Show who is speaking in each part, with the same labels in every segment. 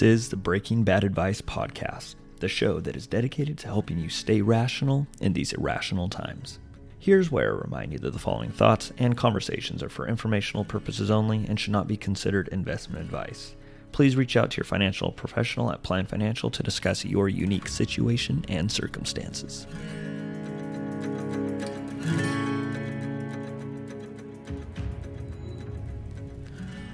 Speaker 1: This is the Breaking Bad Advice podcast, the show that is dedicated to helping you stay rational in these irrational times. Here's where I remind you that the following thoughts and conversations are for informational purposes only and should not be considered investment advice. Please reach out to your financial professional at Plan Financial to discuss your unique situation and circumstances.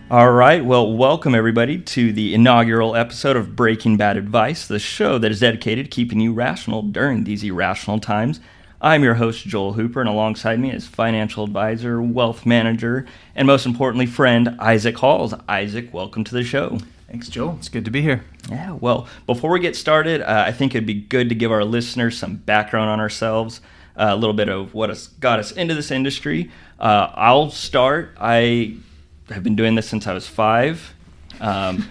Speaker 1: All right. Well, welcome everybody to the inaugural episode of Breaking Bad Advice, the show that is dedicated to keeping you rational during these irrational times. I'm your host, Joel Hooper, and alongside me is financial advisor, wealth manager, and most importantly, friend, Isaac Halls. Isaac, welcome to the show.
Speaker 2: Thanks, Joel. It's good to be here.
Speaker 1: Yeah, well, before we get started, uh, I think it'd be good to give our listeners some background on ourselves, a little bit of what has got us into this industry. Uh, I'll start. I have been doing this since I was five. Um,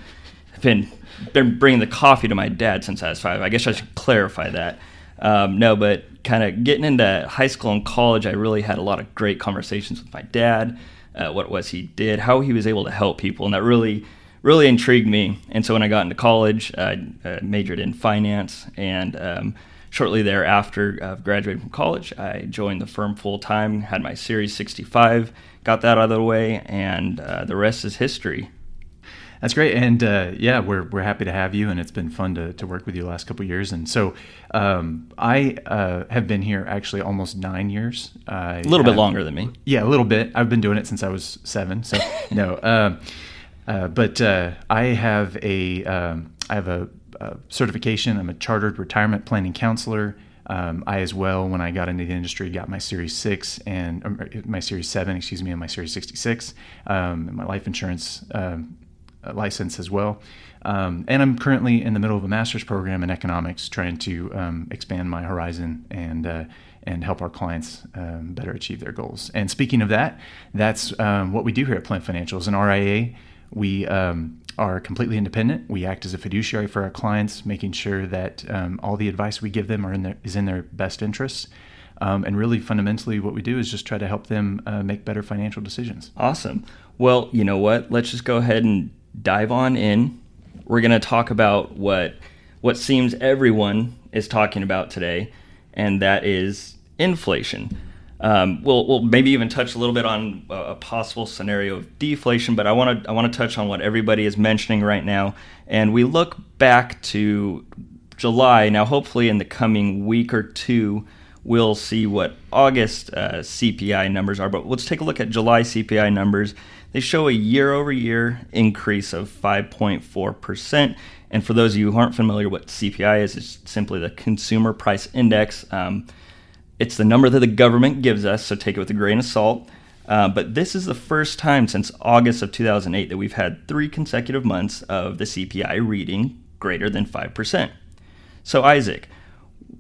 Speaker 1: I've been been bringing the coffee to my dad since I was five. I guess I should clarify that. Um, no, but kind of getting into high school and college, I really had a lot of great conversations with my dad. Uh, what it was he did, how he was able to help people, and that really, really intrigued me. And so when I got into college, I uh, majored in finance, and um, shortly thereafter, uh, graduating from college, I joined the firm full time, had my Series 65, got that out of the way, and uh, the rest is history.
Speaker 2: That's great, and uh, yeah, we're we're happy to have you, and it's been fun to, to work with you the last couple of years. And so, um, I uh, have been here actually almost nine years.
Speaker 1: I a little have, bit longer than me.
Speaker 2: Yeah, a little bit. I've been doing it since I was seven. So no, um, uh, but uh, I have a um, I have a, a, certification. I'm a chartered retirement planning counselor. Um, I as well, when I got into the industry, got my Series Six and um, my Series Seven, excuse me, and my Series Sixty Six, um, my life insurance um, license as well. Um, and I'm currently in the middle of a master's program in economics, trying to um, expand my horizon and uh, and help our clients better achieve their goals. And speaking of that, that's what we do here at Plan Financial's, an RIA, we um, are completely independent. We act as a fiduciary for our clients, making sure that um, all the advice we give them are in their, is in their best interests. Um, and really, fundamentally, what we do is just try to help them uh, make better financial decisions.
Speaker 1: Awesome. Well, you know what? Let's just go ahead and dive on in. We're going to talk about what what seems everyone is talking about today, and that is inflation. Um, we'll, we'll maybe even touch a little bit on a, possible scenario of deflation, but I want to I want to touch on what everybody is mentioning right now, and we look back to July. Now, hopefully, in the coming week or two, we'll see what August uh, CPI numbers are. But let's take a look at July CPI numbers they show a year over year increase of 5.4%. And for those of you who aren't familiar, what CPI is, it's simply the Consumer Price Index. Um, it's the number that the government gives us, so take it with a grain of salt. Uh, but this is the first time since August of 2008 that we've had three consecutive months of the CPI reading greater than 5%. So, Isaac,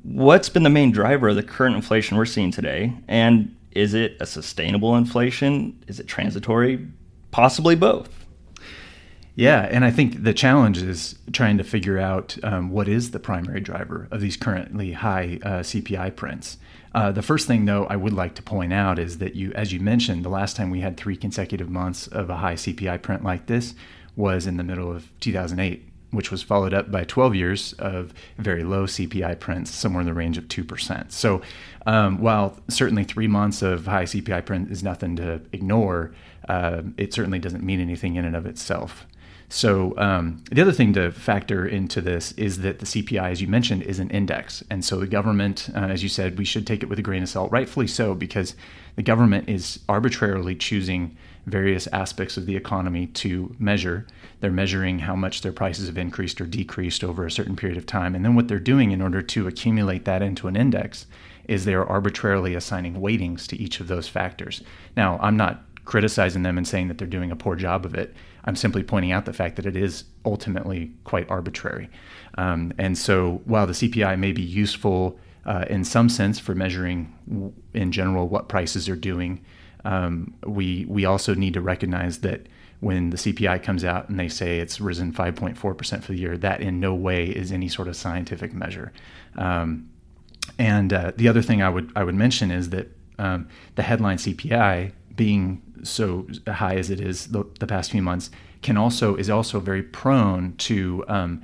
Speaker 1: what's been the main driver of the current inflation we're seeing today? And is it a sustainable inflation? Is it transitory? possibly both.
Speaker 2: Yeah, and I think the challenge is trying to figure out um, what is the primary driver of these currently high uh, CPI prints. Uh, the first thing, though, I would like to point out is that you, as you mentioned, the last time we had three consecutive months of a high CPI print like this was in the middle of 2008, which was followed up by 12 years of very low CPI prints, somewhere in the range of 2%. So, um, while certainly three months of high CPI print is nothing to ignore, uh, it certainly doesn't mean anything in and of itself. So um, the other thing to factor into this is that the CPI, as you mentioned, is an index, and so the government, uh, as you said, we should take it with a grain of salt, rightfully so, because the government is arbitrarily choosing various aspects of the economy to measure. They're measuring how much their prices have increased or decreased over a certain period of time, and then what they're doing in order to accumulate that into an index is they are arbitrarily assigning weightings to each of those factors. Now, I'm not criticizing them and saying that they're doing a poor job of it. I'm simply pointing out the fact that it is ultimately quite arbitrary. Um, and so while the CPI may be useful uh, in some sense for measuring in general what prices are doing, um, we, we also need to recognize that when the CPI comes out and they say it's risen 5.4% for the year, that in no way is any sort of scientific measure. Um, And uh, the other thing I would I would mention is that um, the headline CPI being so high as it is the, the, past few months can also is also very prone to um,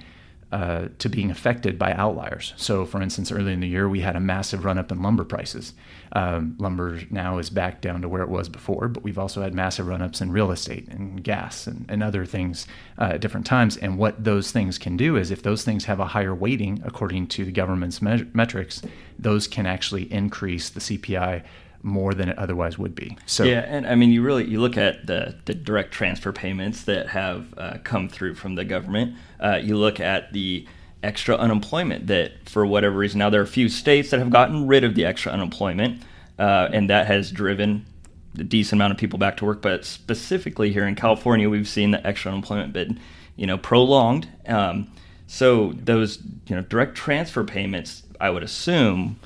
Speaker 2: uh, to being affected by outliers. So, for instance, early in the year, we had a massive run up in lumber prices. Um, lumber now is back down to where it was before, but we've also had massive run ups in real estate and gas and, and other things uh, at different times. And what those things can do is if those things have a higher weighting according to the government's me- metrics, those can actually increase the CPI more than it otherwise would be.
Speaker 1: So yeah, and I mean, you really you look at the the direct transfer payments that have uh, come through from the government. Uh, you look at the extra unemployment that, for whatever reason, now there are a few states that have gotten rid of the extra unemployment, uh, and that has driven a decent amount of people back to work. But specifically here in California, we've seen the extra unemployment been, you know, prolonged. Um, so those you know direct transfer payments, I would assume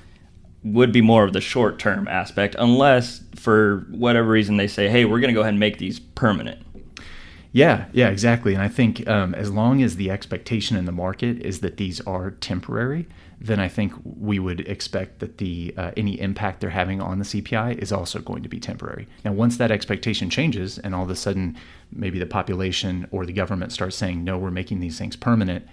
Speaker 1: would be more of the short term aspect, unless for whatever reason they say, hey, we're going to go ahead and make these permanent.
Speaker 2: Yeah, yeah, exactly. And I think um, as long as the expectation in the market is that these are temporary, then I think we would expect that the uh, any impact they're having on the CPI is also going to be temporary. Now, once that expectation changes, and all of a sudden maybe the population or the government starts saying, no, we're making these things permanent,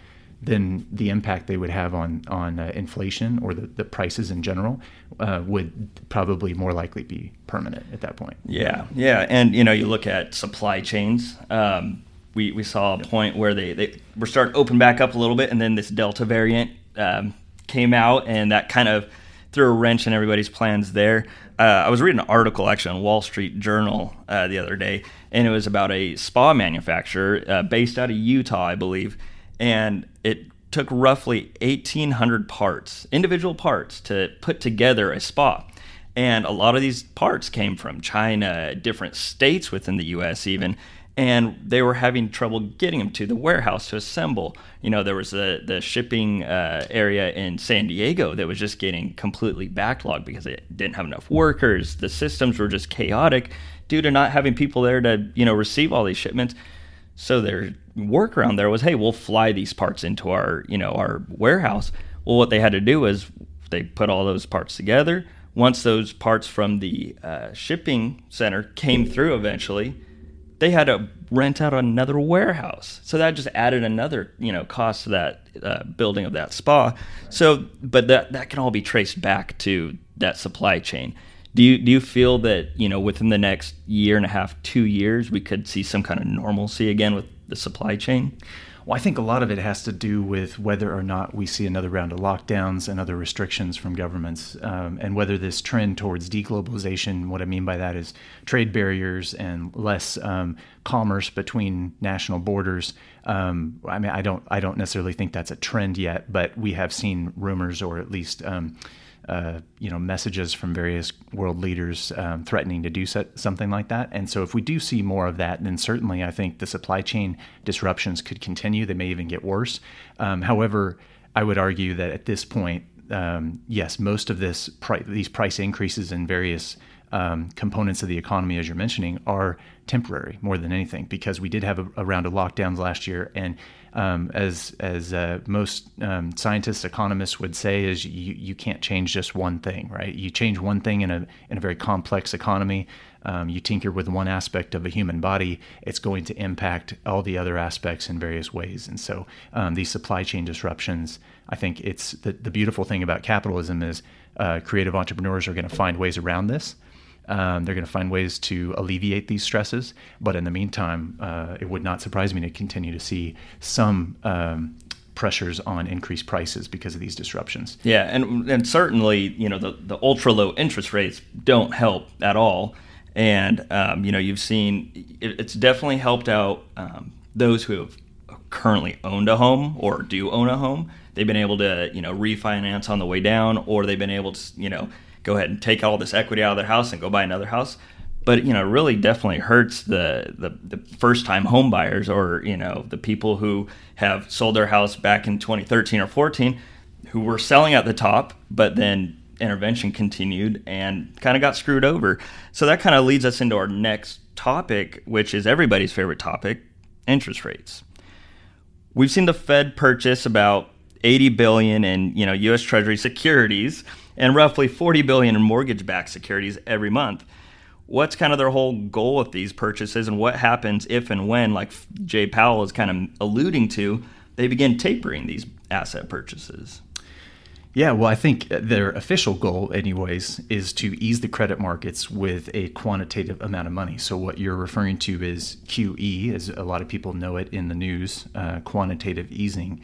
Speaker 2: then the impact they would have on on uh, inflation or the, the prices in general uh, would probably more likely be permanent at that point.
Speaker 1: Yeah, yeah, and you know you look at supply chains. Um, we, we saw a point where they, they were starting to open back up a little bit, and then this Delta variant um, came out, and that kind of threw a wrench in everybody's plans there. Uh, I was reading an article actually on Wall Street Journal uh, the other day, and it was about a spa manufacturer uh, based out of Utah, I believe and it took roughly 1,800 parts, individual parts, to put together a spa. And a lot of these parts came from China, different states within the US, even. And they were having trouble getting them to the warehouse to assemble. You know, there was the, the shipping uh, area in San Diego that was just getting completely backlogged because it didn't have enough workers. The systems were just chaotic due to not having people there to, you know, receive all these shipments. So their workaround there was, hey, we'll fly these parts into our, you know, our warehouse. Well, what they had to do was they put all those parts together. Once those parts from the uh, shipping center came through eventually, they had to rent out another warehouse. So that just added another, you know, cost to that uh, building of that spa. So, but that that can all be traced back to that supply chain. Do you do you feel that you know within the next year and a half, two years, we could see some kind of normalcy again with the supply chain?
Speaker 2: Well, I think a lot of it has to do with whether or not we see another round of lockdowns and other restrictions from governments, um, and whether this trend towards deglobalization. What I mean by that is trade barriers and less um, commerce between national borders. Um, I mean, I don't, I don't necessarily think that's a trend yet, but we have seen rumors, or at least um, uh, you know messages from various world leaders um, threatening to do so, something like that. And so, if we do see more of that, then certainly I think the supply chain disruptions could continue. They may even get worse. Um, however, I would argue that at this point, um, yes, most of this pri- these price increases in various um, components of the economy, as you're mentioning, are temporary more than anything because we did have a, a round of lockdowns last year, and um, as as uh, most um, scientists, economists would say, is you, you can't change just one thing, right? You change one thing in a in a very complex economy. Um, you tinker with one aspect of a human body, it's going to impact all the other aspects in various ways. And so um, these supply chain disruptions, I think it's the, the beautiful thing about capitalism is uh, creative entrepreneurs are going to find ways around this. Um, they're going to find ways to alleviate these stresses. But in the meantime, uh, it would not surprise me to continue to see some um, pressures on increased prices because of these disruptions.
Speaker 1: Yeah, and and certainly, you know, the, the ultra low interest rates don't help at all. And um, you know, you've seen it, it's definitely helped out um, those who have currently owned a home or do own a home. They've been able to, you know, refinance on the way down, or they've been able to, you know, go ahead and take all this equity out of their house and go buy another house. But you know, really definitely hurts the, the, the first time home buyers or you know the people who have sold their house back in 2013 or 14, who were selling at the top, but then intervention continued and kind of got screwed over. So that kind of leads us into our next topic, which is everybody's favorite topic: interest rates. We've seen the Fed purchase about 80 billion in you know U.S. Treasury securities and roughly 40 billion in mortgage-backed securities every month. What's kind of their whole goal with these purchases, and what happens if and when, like Jay Powell is kind of alluding to, they begin tapering these asset purchases?
Speaker 2: Yeah, well, I think their official goal, anyways, is to ease the credit markets with a quantitative amount of money. So, what you're referring to is QE, as a lot of people know it in the news, uh, quantitative easing.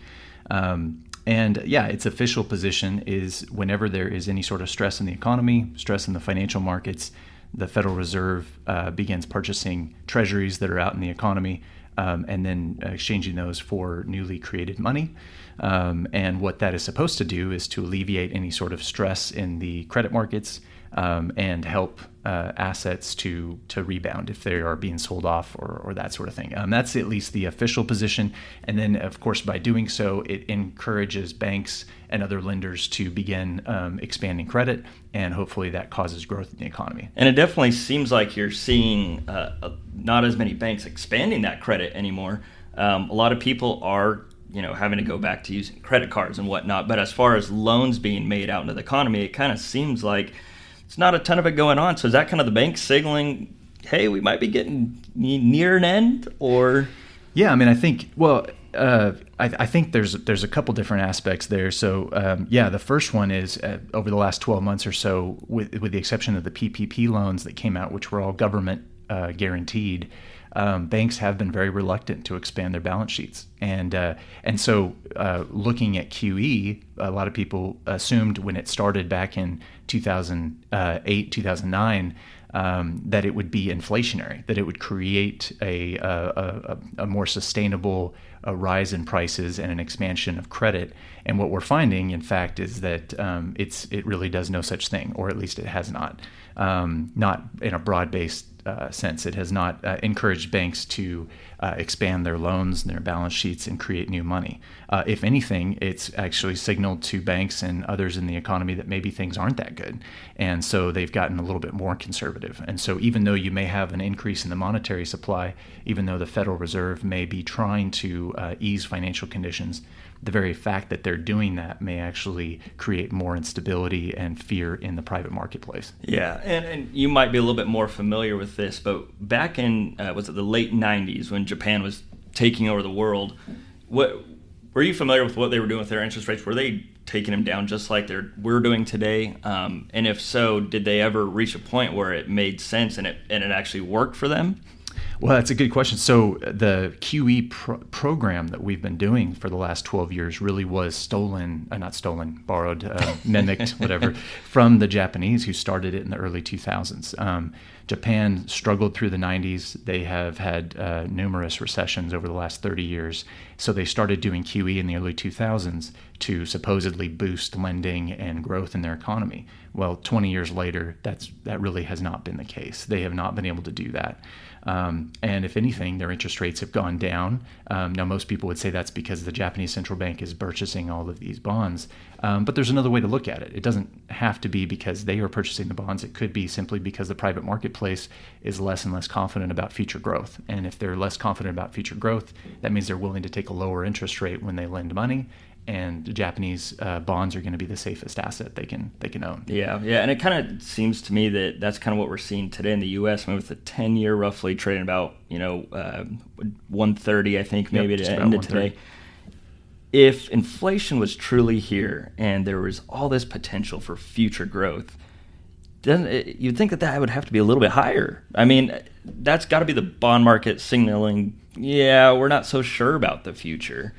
Speaker 2: Um, and yeah, its official position is whenever there is any sort of stress in the economy, stress in the financial markets, the Federal Reserve uh, begins purchasing treasuries that are out in the economy um, and then exchanging those for newly created money. Um, and what that is supposed to do is to alleviate any sort of stress in the credit markets um, and help uh, assets to to rebound if they are being sold off or, or that sort of thing. Um, that's at least the official position. And then, of course, by doing so, it encourages banks and other lenders to begin um, expanding credit, and hopefully that causes growth in the economy.
Speaker 1: And it definitely seems like you're seeing uh, not as many banks expanding that credit anymore. Um, a lot of people are you know having to go back to using credit cards and whatnot. But as far as loans being made out into the economy, it kind of seems like it's not a ton of it going on. So is that kind of the bank signaling, hey, we might be getting near an end, or?
Speaker 2: Yeah, I mean, I think well. Uh, I, I, think there's there's a couple different aspects there. So um, yeah, the first one is uh, over the last 12 months or so, with with the exception of the PPP loans that came out, which were all government uh, guaranteed um, banks have been very reluctant to expand their balance sheets, and uh, and so uh, looking at QE, a lot of people assumed when it started back in 2008, 2009. Um, that it would be inflationary, that it would create a, a, a, a more sustainable a rise in prices and an expansion of credit. And what we're finding, in fact, is that um, it's it really does no such thing, or at least it has not, um, not in a broad-based uh, sense. It has not uh, encouraged banks to uh, expand their loans and their balance sheets and create new money. Uh, if anything, it's actually signaled to banks and others in the economy that maybe things aren't that good. And so they've gotten a little bit more conservative. And so even though you may have an increase in the monetary supply, even though the Federal Reserve may be trying to uh, ease financial conditions, the very fact that they're doing that may actually create more instability and fear in the private marketplace.
Speaker 1: Yeah, and, and you might be a little bit more familiar with this, but back in uh, was it the late '90s when Japan was taking over the world? What were you familiar with what they were doing with their interest rates? Were they taking them down just like they're we're doing today? Um, and if so, did they ever reach a point where it made sense and it and it actually worked for them?
Speaker 2: Well, that's a good question. So the QE pro- program that we've been doing for the last 12 years really was stolen, uh, not stolen, borrowed, uh, mimicked, whatever, from the Japanese who started it in the early 2000s. Um, Japan struggled through the 90s. They have had uh, numerous recessions over the last 30 years. So they started doing QE in the early 2000s to supposedly boost lending and growth in their economy. Well, 20 years later, that's that really has not been the case. They have not been able to do that. Um, and if anything, their interest rates have gone down. Um, now, most people would say that's because the Japanese central bank is purchasing all of these bonds. Um, but there's another way to look at it. It doesn't have to be because they are purchasing the bonds. It could be simply because the private marketplace is less and less confident about future growth. And if they're less confident about future growth, that means they're willing to take a lower interest rate when they lend money and Japanese uh, bonds are going to be the safest asset they can they can own.
Speaker 1: Yeah, yeah, and it kind of seems to me that that's kind of what we're seeing today in the U.S. I mean, with the ten year roughly trading about you know uh, one thirty, I think maybe yep, to end it today. If inflation was truly here and there was all this potential for future growth, then you'd think that that would have to be a little bit higher. I mean, that's got to be the bond market signaling, yeah, we're not so sure about the future.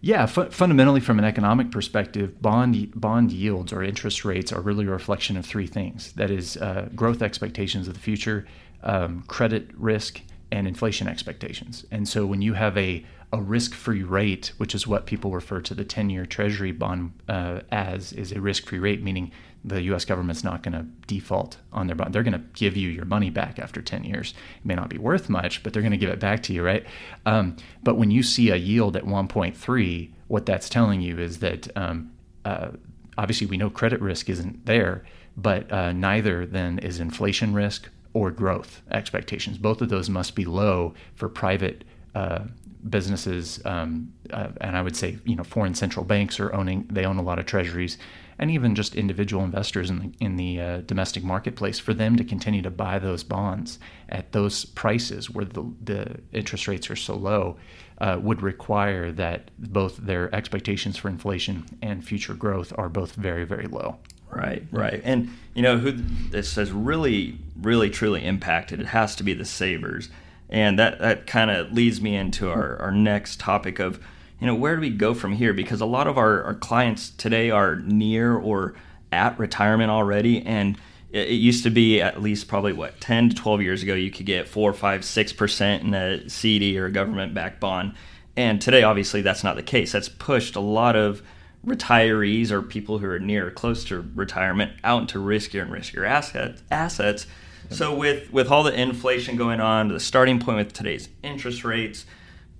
Speaker 2: Yeah, fu- fundamentally, from an economic perspective, bond bond yields or interest rates are really a reflection of three things. That is, uh, growth expectations of the future, um, credit risk, and inflation expectations. And so, when you have a a risk-free rate, which is what people refer to the 10-year Treasury bond uh, as, is a risk-free rate, meaning the U.S. government's not going to default on their bond. They're going to give you your money back after 10 years. It may not be worth much, but they're going to give it back to you, right? Um, but when you see a yield at 1.3, what that's telling you is that um, uh, obviously we know credit risk isn't there, but uh, neither then is inflation risk or growth expectations. Both of those must be low for private uh, businesses, um, uh, and I would say you know foreign central banks are owning they own a lot of treasuries, and even just individual investors in the in the uh, domestic marketplace for them to continue to buy those bonds at those prices where the the interest rates are so low uh, would require that both their expectations for inflation and future growth are both very very low.
Speaker 1: Right, right, and you know who this has really, really, truly impacted. It has to be the savers, and that that kind of leads me into our our next topic of you know, where do we go from here? Because a lot of our, our clients today are near or at retirement already. And it, it used to be at least probably what, 10 to 12 years ago, you could get four, five, six percent in a CD or a government backed bond. And today, obviously, that's not the case. That's pushed a lot of retirees or people who are near or close to retirement out into riskier and riskier assets. assets. So with with all the inflation going on, the starting point with today's interest rates,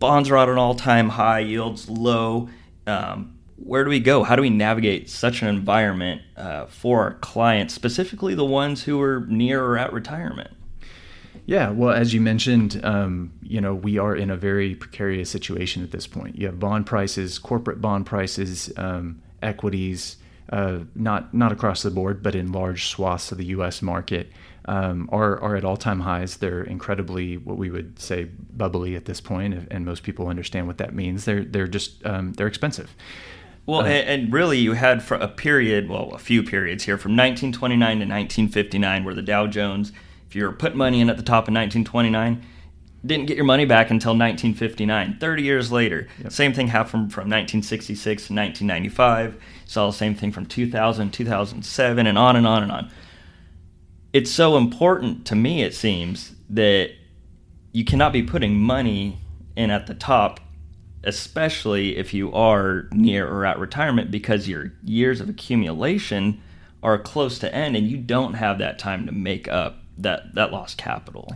Speaker 1: bonds are at an all-time high, yields low. Um, where do we go? How do we navigate such an environment uh, for our clients, specifically the ones who are near or at retirement?
Speaker 2: Yeah, well, as you mentioned, um, you know, we are in a very precarious situation at this point. You have bond prices, corporate bond prices, um, equities, uh, not not across the board, but in large swaths of the U.S. market, um, are are at all time highs. They're incredibly what we would say bubbly at this point, and most people understand what that means. They're they're just um, they're expensive.
Speaker 1: Well, uh, and, and, really, you had for a period, well, a few periods here from 1929 to 1959, where the Dow Jones, if you were putting money in at the top in 1929, didn't get your money back until 1959, 30 years later. Yep. Same thing happened from 1966 to 1995. Saw the same thing from 2000, 2007, and on and on and on it's so important to me, it seems, that you cannot be putting money in at the top, especially if you are near or at retirement, because your years of accumulation are close to end and you don't have that time to make up that, that lost capital.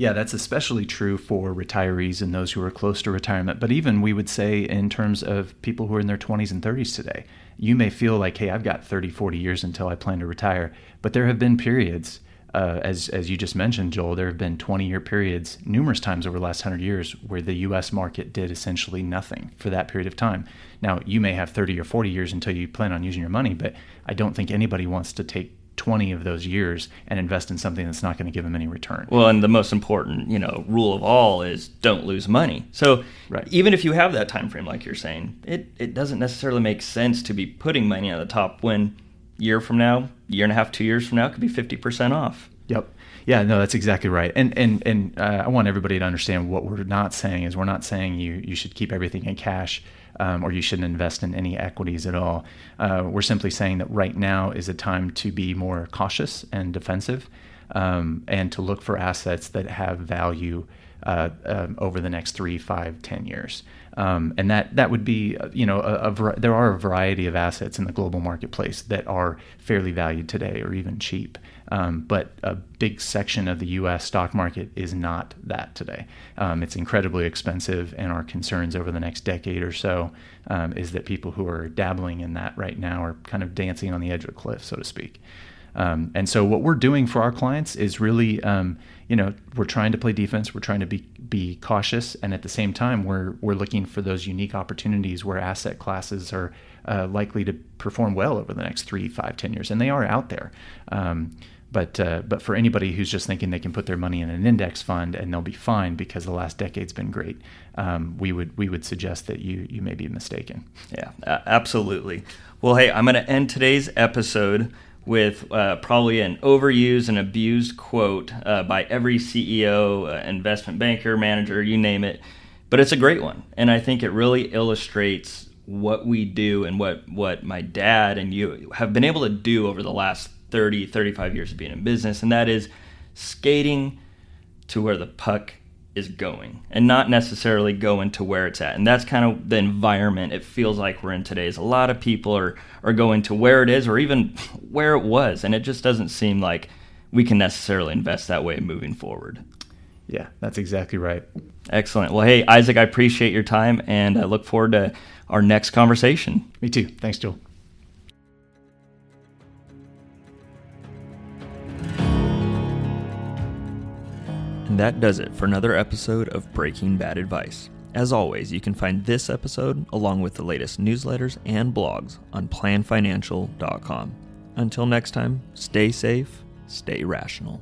Speaker 2: Yeah, that's especially true for retirees and those who are close to retirement. But even we would say in terms of people who are in their 20s and 30s today, you may feel like, hey, I've got 30, 40 years until I plan to retire. But there have been periods, uh, as, as you just mentioned, Joel, there have been 20 year periods numerous times over the last 100 years where the US market did essentially nothing for that period of time. Now, you may have 30 or 40 years until you plan on using your money, but I don't think anybody wants to take 20 of those years and invest in something that's not going to give them any return.
Speaker 1: Well, and the most important, you know, rule of all is don't lose money. So, right. even if you have that time frame like you're saying, it it doesn't necessarily make sense to be putting money at the top when year from now, year and a half, 2 years from now it could be 50% off.
Speaker 2: Yep. Yeah, no, that's exactly right. And and and uh, I want everybody to understand what we're not saying is we're not saying you you should keep everything in cash um, or you shouldn't invest in any equities at all. Uh, we're simply saying that right now is a time to be more cautious and defensive um, and to look for assets that have value uh, uh, over the next three, five, ten years. Um, and that that would be, uh, you know, a, a, there are a variety of assets in the global marketplace that are fairly valued today or even cheap. Um, but a big section of the U.S. stock market is not that today. Um, it's incredibly expensive, and our concerns over the next decade or so um, is that people who are dabbling in that right now are kind of dancing on the edge of a cliff, so to speak. Um, and so, what we're doing for our clients is really, um, you know, we're trying to play defense. We're trying to be be cautious, and at the same time, we're we're looking for those unique opportunities where asset classes are uh, likely to perform well over the next three, five, ten years, and they are out there. Um, but uh, but for anybody who's just thinking they can put their money in an index fund and they'll be fine because the last decade's been great, um, we would we would suggest that you you may be mistaken.
Speaker 1: Yeah, absolutely. Well, hey, I'm going to end today's episode with uh, probably an overused and abused quote uh, by every CEO, uh, investment banker, manager, you name it. But it's a great one, and I think it really illustrates what we do and what what my dad and you have been able to do over the last 30, 35 years of being in business, and that is skating to where the puck is going and not necessarily going to where it's at. And that's kind of the environment it feels like we're in today. Is a lot of people are are going to where it is or even where it was, and it just doesn't seem like we can necessarily invest that way moving forward.
Speaker 2: Yeah, that's exactly right.
Speaker 1: Excellent. Well, hey, Isaac, I appreciate your time and I look forward to our next conversation.
Speaker 2: Me too. Thanks, Joel.
Speaker 1: That does it for another episode of Breaking Bad Advice. As always, you can find this episode along with the latest newsletters and blogs on planfinancial.com. Until next time, stay safe, stay rational.